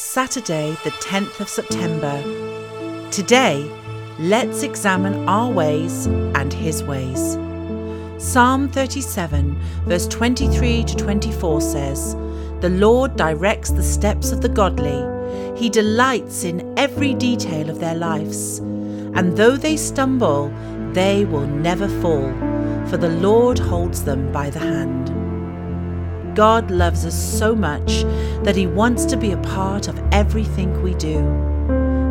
Saturday, the 10th of September. Today, let's examine our ways and His ways. Psalm 37, verse 23 to 24 says, The Lord directs the steps of the godly, He delights in every detail of their lives. And though they stumble, they will never fall, for the Lord holds them by the hand. God loves us so much that He wants to be a part of everything we do.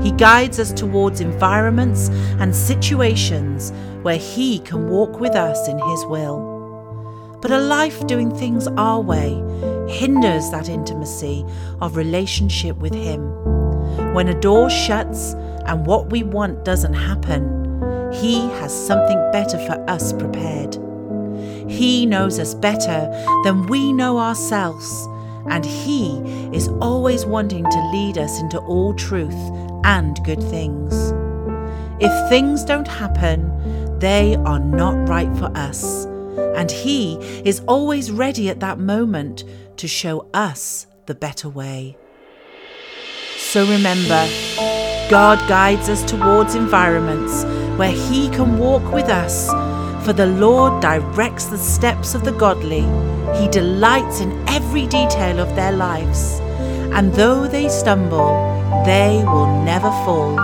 He guides us towards environments and situations where He can walk with us in His will. But a life doing things our way hinders that intimacy of relationship with Him. When a door shuts and what we want doesn't happen, He has something better for us prepared. He knows us better than we know ourselves, and He is always wanting to lead us into all truth and good things. If things don't happen, they are not right for us, and He is always ready at that moment to show us the better way. So remember, God guides us towards environments where He can walk with us for the Lord directs the steps of the godly. He delights in every detail of their lives. And though they stumble, they will never fall,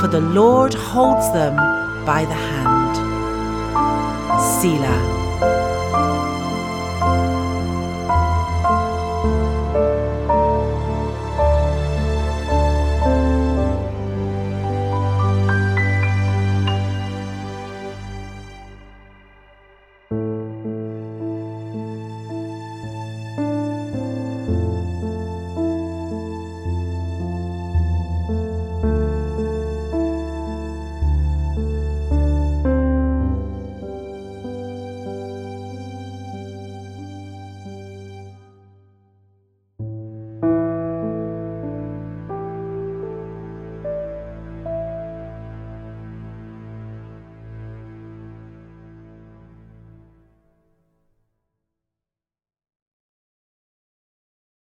for the Lord holds them by the hand. Selah.